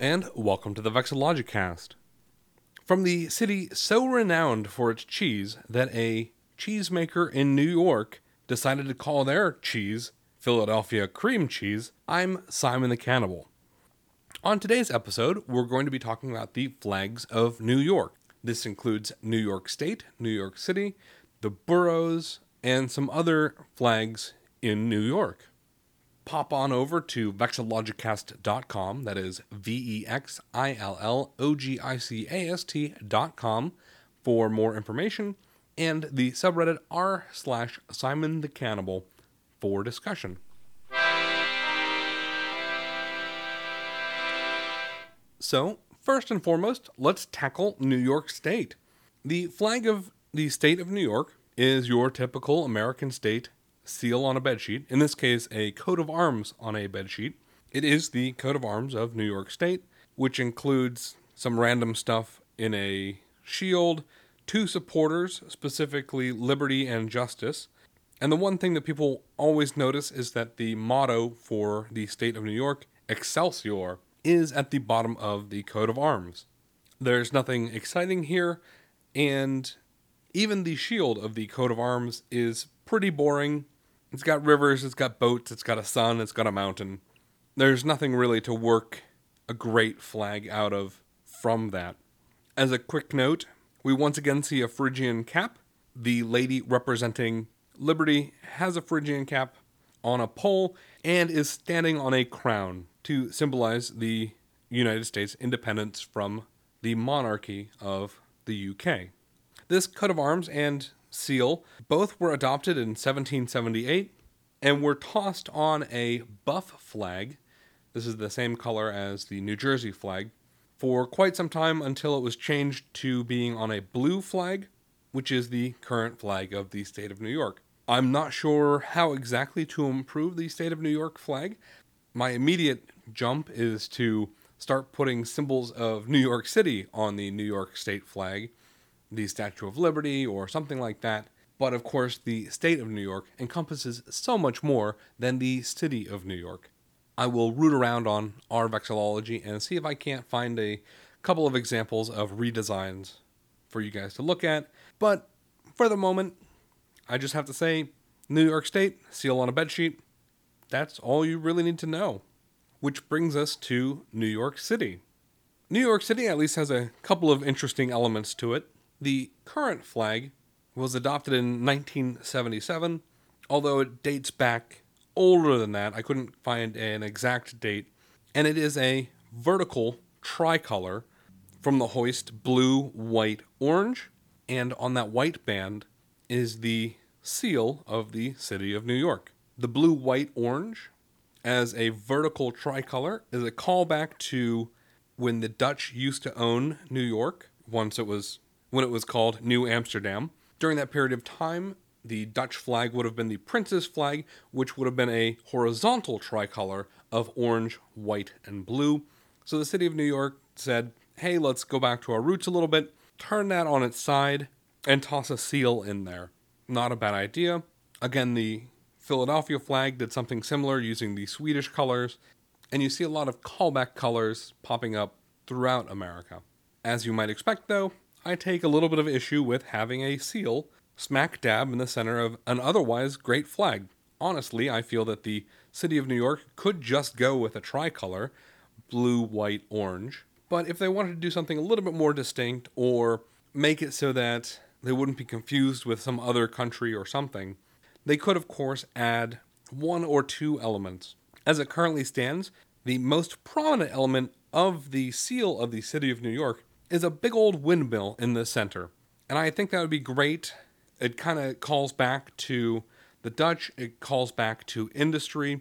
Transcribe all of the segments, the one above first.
and welcome to the Vexillogicast. From the city so renowned for its cheese that a cheesemaker in New York decided to call their cheese Philadelphia cream cheese, I'm Simon the Cannibal. On today's episode, we're going to be talking about the flags of New York. This includes New York State, New York City, the boroughs, and some other flags in New York pop on over to vexillogicast.com. That is V E X I L L O G I C A S T.com for more information and the subreddit r slash Simon the Cannibal for discussion. So, first and foremost, let's tackle New York State. The flag of the state of New York is your typical American state seal on a bedsheet, in this case, a coat of arms on a bedsheet. It is the coat of arms of New York State, which includes some random stuff in a shield, two supporters, specifically liberty and justice. And the one thing that people always notice is that the motto for the state of New York, Excelsior, is at the bottom of the coat of arms. There's nothing exciting here, and even the shield of the coat of arms is pretty boring it's got rivers, it's got boats, it's got a sun, it's got a mountain. There's nothing really to work a great flag out of from that. As a quick note, we once again see a Phrygian cap. The lady representing Liberty has a Phrygian cap on a pole and is standing on a crown to symbolize the United States independence from the monarchy of the UK. This coat of arms and seal. Both were adopted in 1778 and were tossed on a buff flag. This is the same color as the New Jersey flag for quite some time until it was changed to being on a blue flag, which is the current flag of the state of New York. I'm not sure how exactly to improve the state of New York flag. My immediate jump is to start putting symbols of New York City on the New York state flag the Statue of Liberty or something like that. But of course, the state of New York encompasses so much more than the city of New York. I will root around on our vexillology and see if I can't find a couple of examples of redesigns for you guys to look at. But for the moment, I just have to say New York State, seal on a bedsheet. That's all you really need to know. Which brings us to New York City. New York City at least has a couple of interesting elements to it. The current flag was adopted in 1977, although it dates back older than that. I couldn't find an exact date. And it is a vertical tricolor from the hoist blue, white, orange. And on that white band is the seal of the city of New York. The blue, white, orange as a vertical tricolor is a callback to when the Dutch used to own New York once it was when it was called New Amsterdam. During that period of time, the Dutch flag would have been the prince's flag, which would have been a horizontal tricolor of orange, white, and blue. So the city of New York said, hey, let's go back to our roots a little bit, turn that on its side, and toss a seal in there. Not a bad idea. Again, the Philadelphia flag did something similar using the Swedish colors, and you see a lot of callback colors popping up throughout America. As you might expect, though, I take a little bit of issue with having a seal smack dab in the center of an otherwise great flag. Honestly, I feel that the city of New York could just go with a tricolor blue, white, orange. But if they wanted to do something a little bit more distinct or make it so that they wouldn't be confused with some other country or something, they could, of course, add one or two elements. As it currently stands, the most prominent element of the seal of the city of New York is a big old windmill in the center. And I think that would be great. It kind of calls back to the Dutch, it calls back to industry.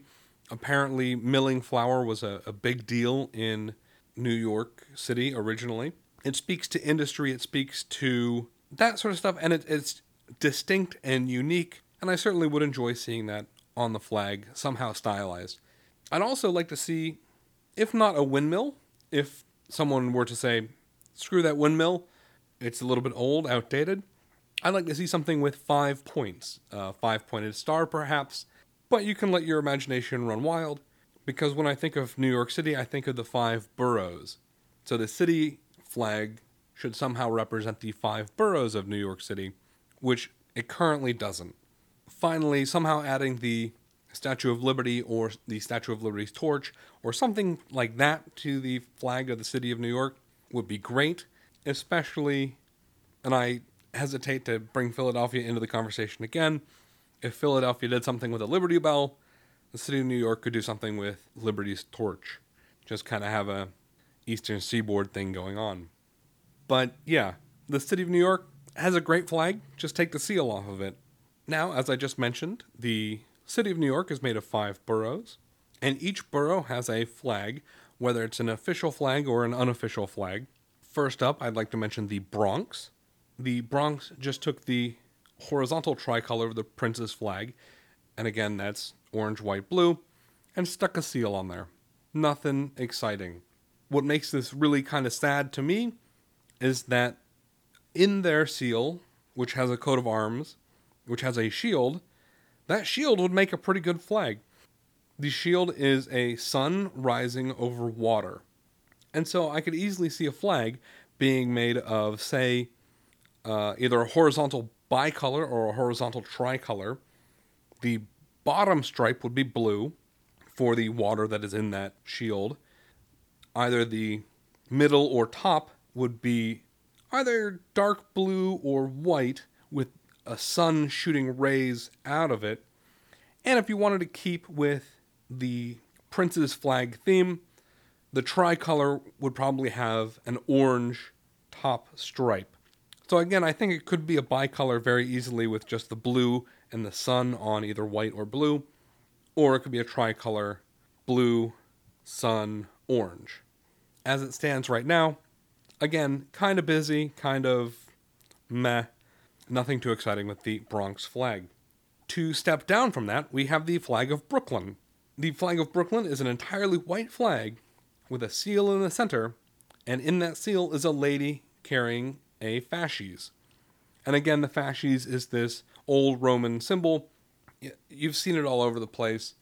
Apparently, milling flour was a, a big deal in New York City originally. It speaks to industry, it speaks to that sort of stuff, and it, it's distinct and unique. And I certainly would enjoy seeing that on the flag, somehow stylized. I'd also like to see, if not a windmill, if someone were to say, screw that windmill. It's a little bit old, outdated. I'd like to see something with five points, uh, a five pointed star perhaps, but you can let your imagination run wild. because when I think of New York City, I think of the five boroughs. So the city flag should somehow represent the five boroughs of New York City, which it currently doesn't. Finally, somehow adding the Statue of Liberty or the Statue of Liberty's torch or something like that to the flag of the city of New York would be great, especially, and I hesitate to bring Philadelphia into the conversation again. If Philadelphia did something with a Liberty Bell, the city of New York could do something with Liberty's torch. Just kind of have a Eastern Seaboard thing going on. But yeah, the city of New York has a great flag. Just take the seal off of it. Now, as I just mentioned, the city of New York is made of five boroughs, and each borough has a flag, whether it's an official flag or an unofficial flag. First up, I'd like to mention the Bronx. The Bronx just took the horizontal tricolor of the Prince's flag, and again, that's orange, white, blue, and stuck a seal on there. Nothing exciting. What makes this really kind of sad to me is that in their seal, which has a coat of arms, which has a shield, that shield would make a pretty good flag. The shield is a sun rising over water. And so I could easily see a flag being made of, say, uh, either a horizontal bicolor or a horizontal tricolor. The bottom stripe would be blue for the water that is in that shield. Either the middle or top would be either dark blue or white with a sun shooting rays out of it. And if you wanted to keep with the Prince's flag theme, the tricolor would probably have an orange top stripe. So again, I think it could be a bicolor very easily with just the blue and the sun on either white or blue, or it could be a tricolor blue, sun, orange. As it stands right now, again, kind of busy, kind of meh, nothing too exciting with the Bronx flag. To step down from that, we have the flag of Brooklyn. The flag of Brooklyn is an entirely white flag with a seal in the center, and in that seal is a lady carrying a fasces. And again, the fasces is this old Roman symbol. You've seen it all over the place.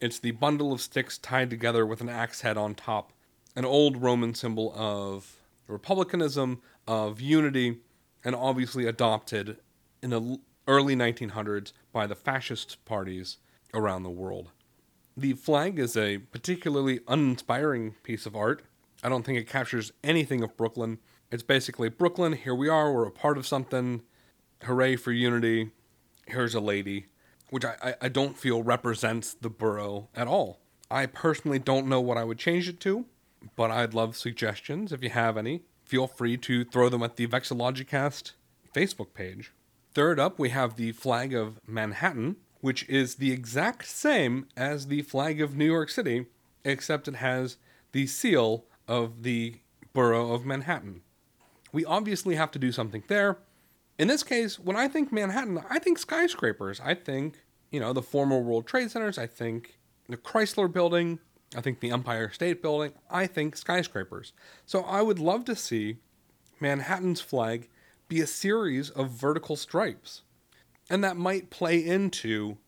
It's the bundle of sticks tied together with an axe head on top. An old Roman symbol of republicanism, of unity, and obviously adopted in the early 1900s by the fascist parties around the world. The flag is a particularly uninspiring piece of art. I don't think it captures anything of Brooklyn. It's basically Brooklyn, here we are, we're a part of something. Hooray for unity here's a lady, which I, I don't feel represents the borough at all. I personally don't know what I would change it to, but I'd love suggestions. If you have any, feel free to throw them at the Vexillogicast Facebook page. Third up, we have the flag of Manhattan, which is the exact same as the flag of New York City, except it has the seal of the borough of Manhattan. We obviously have to do something there, in this case, when I think Manhattan, I think skyscrapers. I think, you know, the former World Trade Centers. I think the Chrysler Building. I think the Empire State Building. I think skyscrapers. So I would love to see Manhattan's flag be a series of vertical stripes. And that might play into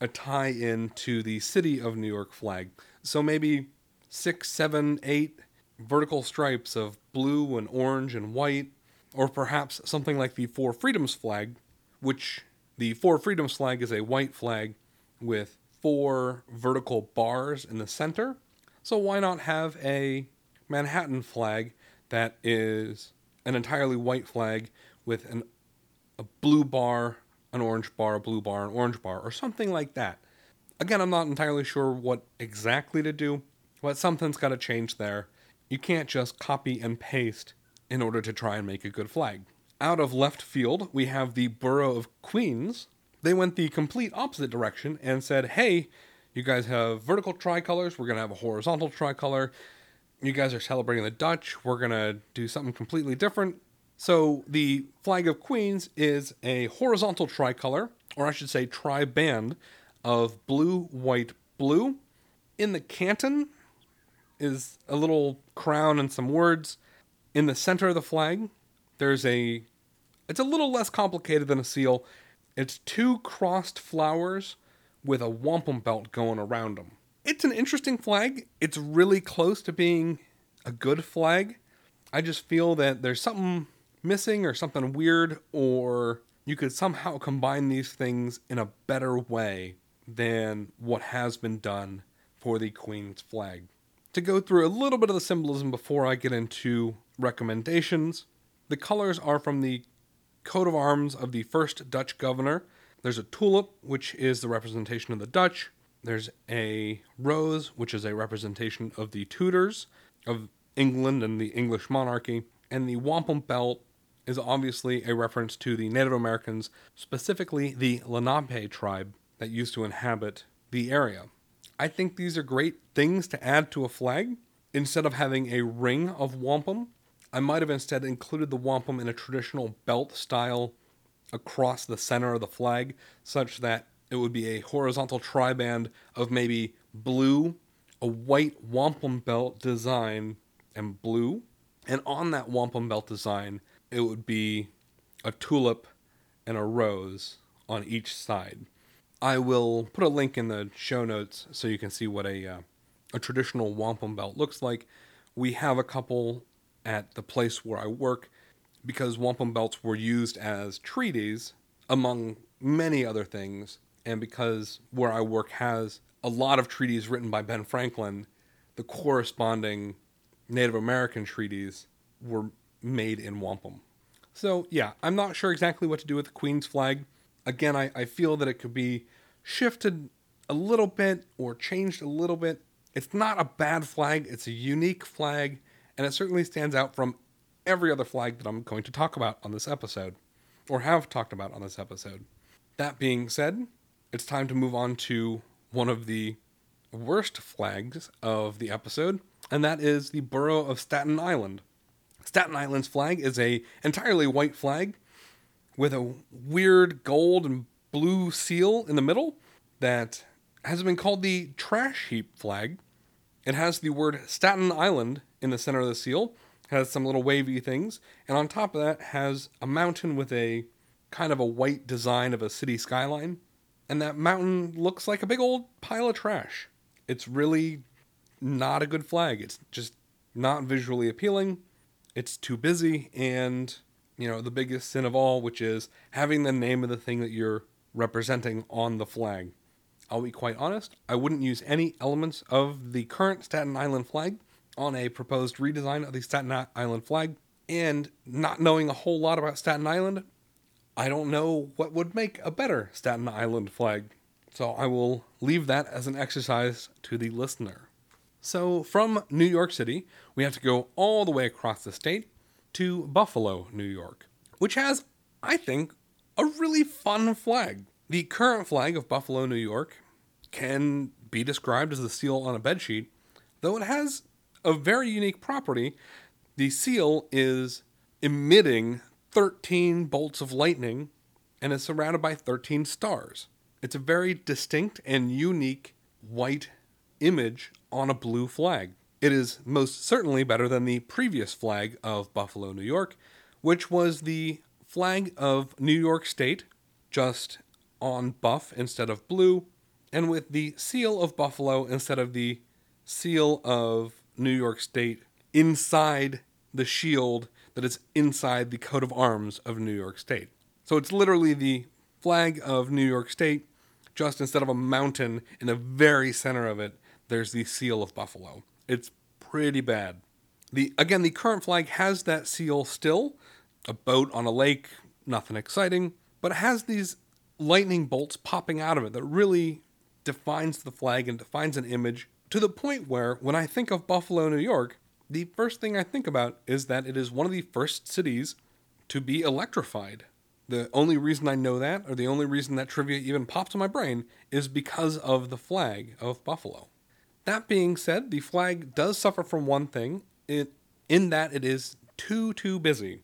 a tie in to the city of New York flag. So maybe six, seven, eight vertical stripes of blue and orange and white or perhaps something like the Four Freedoms flag, which the Four Freedoms flag is a white flag with four vertical bars in the center. So why not have a Manhattan flag that is an entirely white flag with an, a blue bar, an orange bar, a blue bar, an orange bar, or something like that? Again, I'm not entirely sure what exactly to do, but something's got to change there. You can't just copy and paste in order to try and make a good flag. Out of left field, we have the borough of Queens. They went the complete opposite direction and said, hey, you guys have vertical tricolors, we're going to have a horizontal tricolor. You guys are celebrating the Dutch, we're going to do something completely different. So the flag of Queens is a horizontal tricolor, or I should say tri-band, of blue, white, blue. In the canton is a little crown and some words. In the center of the flag, there's a. It's a little less complicated than a seal. It's two crossed flowers with a wampum belt going around them. It's an interesting flag. It's really close to being a good flag. I just feel that there's something missing or something weird, or you could somehow combine these things in a better way than what has been done for the Queen's flag. To go through a little bit of the symbolism before I get into recommendations, the colors are from the coat of arms of the first Dutch governor. There's a tulip, which is the representation of the Dutch. There's a rose, which is a representation of the Tudors of England and the English monarchy. And the wampum belt is obviously a reference to the Native Americans, specifically the Lenape tribe that used to inhabit the area. I think these are great things to add to a flag. Instead of having a ring of wampum, I might have instead included the wampum in a traditional belt style across the center of the flag, such that it would be a horizontal triband of maybe blue, a white wampum belt design, and blue. And on that wampum belt design, it would be a tulip and a rose on each side. I will put a link in the show notes so you can see what a uh, a traditional wampum belt looks like. We have a couple at the place where I work because wampum belts were used as treaties among many other things and because where I work has a lot of treaties written by Ben Franklin, the corresponding Native American treaties were made in wampum. So, yeah, I'm not sure exactly what to do with the Queen's flag. Again, I, I feel that it could be shifted a little bit or changed a little bit. It's not a bad flag, it's a unique flag, and it certainly stands out from every other flag that I'm going to talk about on this episode, or have talked about on this episode. That being said, it's time to move on to one of the worst flags of the episode, and that is the borough of Staten Island. Staten Island's flag is a entirely white flag with a weird gold and blue seal in the middle that has been called the trash heap flag. It has the word Staten Island in the center of the seal, has some little wavy things, and on top of that has a mountain with a kind of a white design of a city skyline and that mountain looks like a big old pile of trash. It's really not a good flag. It's just not visually appealing. It's too busy, and you know the biggest sin of all, which is having the name of the thing that you're representing on the flag. I'll be quite honest, I wouldn't use any elements of the current Staten Island flag on a proposed redesign of the Staten Island flag. And not knowing a whole lot about Staten Island, I don't know what would make a better Staten Island flag. So I will leave that as an exercise to the listener. So from New York City, we have to go all the way across the state to Buffalo, New York, which has, I think, a really fun flag. The current flag of Buffalo, New York can be described as the seal on a bedsheet, though it has a very unique property. The seal is emitting 13 bolts of lightning and is surrounded by 13 stars. It's a very distinct and unique white image on a blue flag. It is most certainly better than the previous flag of Buffalo, New York, which was the flag of New York State, just on buff instead of blue, and with the seal of Buffalo instead of the seal of New York State inside the shield that is inside the coat of arms of New York State. So it's literally the flag of New York State, just instead of a mountain in the very center of it, there's the seal of Buffalo. It's pretty bad. The again, the current flag has that seal still, a boat on a lake, nothing exciting, but it has these lightning bolts popping out of it that really defines the flag and defines an image to the point where when I think of Buffalo, New York, the first thing I think about is that it is one of the first cities to be electrified. The only reason I know that, or the only reason that trivia even pops in my brain, is because of the flag of Buffalo. That being said, the flag does suffer from one thing, it, in that it is too, too busy.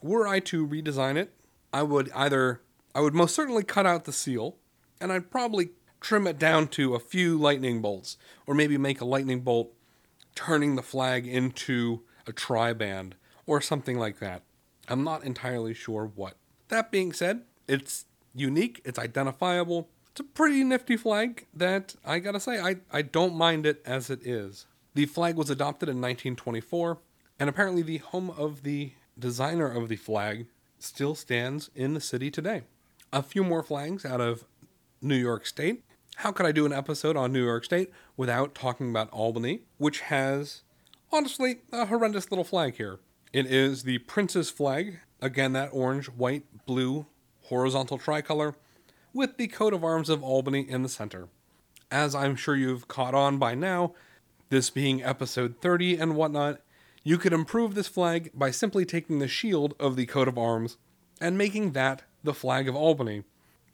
Were I to redesign it, I would either, I would most certainly cut out the seal, and I'd probably trim it down to a few lightning bolts, or maybe make a lightning bolt turning the flag into a tri band, or something like that. I'm not entirely sure what. That being said, it's unique, it's identifiable. It's a pretty nifty flag that I gotta say, I, I don't mind it as it is. The flag was adopted in 1924, and apparently the home of the designer of the flag still stands in the city today. A few more flags out of New York State. How could I do an episode on New York State without talking about Albany, which has, honestly, a horrendous little flag here? It is the Prince's flag. Again, that orange, white, blue, horizontal tricolor with the coat of arms of Albany in the center. As I'm sure you've caught on by now, this being episode 30 and whatnot, you could improve this flag by simply taking the shield of the coat of arms and making that the flag of Albany.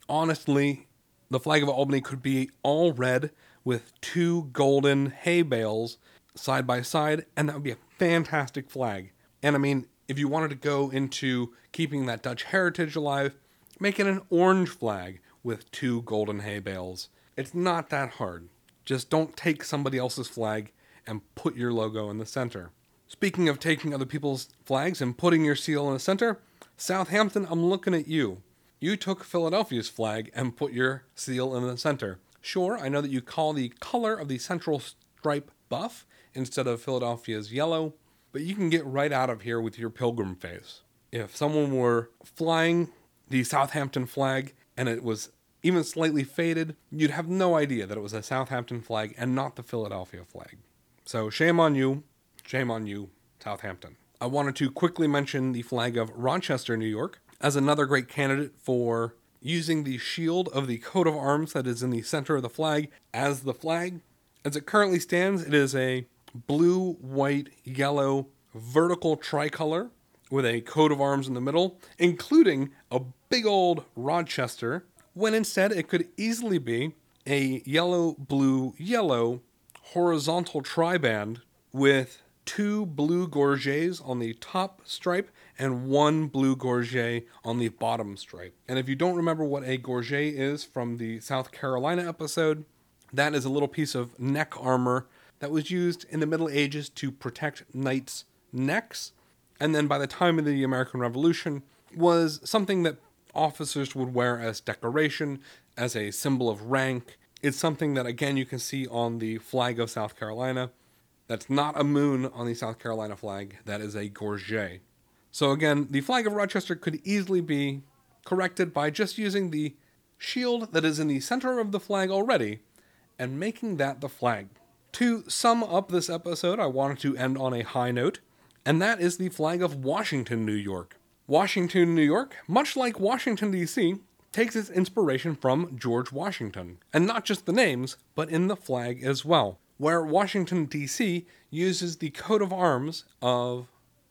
Honestly, the flag of Albany could be all red with two golden hay bales side by side, and that would be a fantastic flag. And I mean, if you wanted to go into keeping that Dutch heritage alive, make it an orange flag with two golden hay bales. It's not that hard. Just don't take somebody else's flag and put your logo in the center. Speaking of taking other people's flags and putting your seal in the center, Southampton, I'm looking at you. You took Philadelphia's flag and put your seal in the center. Sure, I know that you call the color of the central stripe buff instead of Philadelphia's yellow, but you can get right out of here with your pilgrim face. If someone were flying the Southampton flag and it was even slightly faded, you'd have no idea that it was a Southampton flag and not the Philadelphia flag. So shame on you, shame on you, Southampton. I wanted to quickly mention the flag of Rochester, New York, as another great candidate for using the shield of the coat of arms that is in the center of the flag as the flag. As it currently stands, it is a blue, white, yellow vertical tricolor with a coat of arms in the middle, including a big old Rochester, when instead it could easily be a yellow, blue, yellow horizontal triband with two blue gorgets on the top stripe and one blue gorget on the bottom stripe. And if you don't remember what a gorget is from the South Carolina episode, that is a little piece of neck armor that was used in the Middle Ages to protect knights' necks. And then by the time of the American Revolution, was something that officers would wear as decoration, as a symbol of rank. It's something that, again, you can see on the flag of South Carolina. That's not a moon on the South Carolina flag, that is a gorget. So, again, the flag of Rochester could easily be corrected by just using the shield that is in the center of the flag already and making that the flag. To sum up this episode, I wanted to end on a high note, and that is the flag of Washington, New York. Washington, New York, much like Washington, D.C., takes its inspiration from George Washington, and not just the names, but in the flag as well, where Washington, D.C. uses the coat of arms of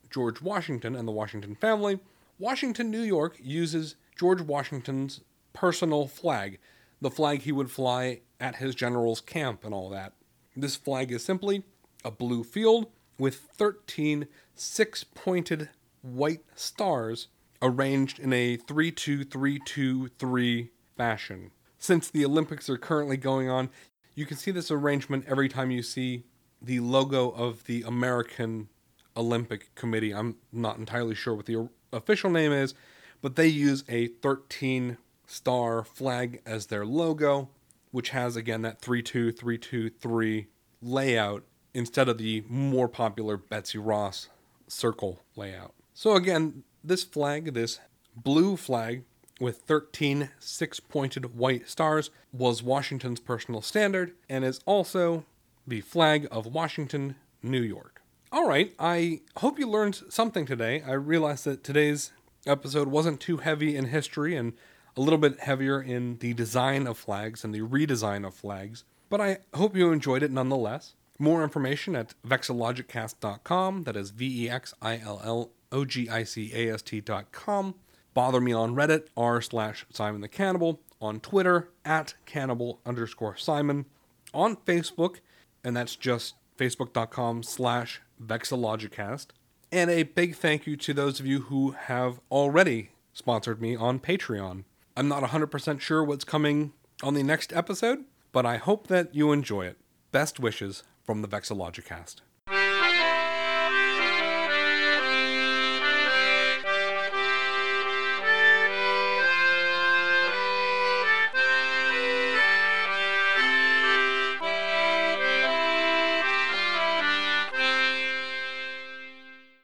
George Washington and the Washington family. Washington, New York uses George Washington's personal flag, the flag he would fly at his general's camp and all that. This flag is simply a blue field with 13 six pointed white stars arranged in a 3 2 3 2 3 fashion. Since the Olympics are currently going on, you can see this arrangement every time you see the logo of the American Olympic Committee. I'm not entirely sure what the official name is, but they use a 13 star flag as their logo, which has again that 3 2 3 2 3 layout instead of the more popular Betsy Ross circle layout. So again, this flag, this blue flag with 13 six pointed white stars, was Washington's personal standard and is also the flag of Washington, New York. All right, I hope you learned something today. I realized that today's episode wasn't too heavy in history and a little bit heavier in the design of flags and the redesign of flags, but I hope you enjoyed it nonetheless. More information at vexillogicast.com, that is V E X I L L O-G-I-C-A-S-T.com. Bother me on Reddit, r slash Simon the Cannibal. On Twitter, at cannibal underscore Simon. On Facebook, and that's just facebook.com slash vexillogicast. And a big thank you to those of you who have already sponsored me on Patreon. I'm not 100% sure what's coming on the next episode, but I hope that you enjoy it. Best wishes from the Vexillogicast.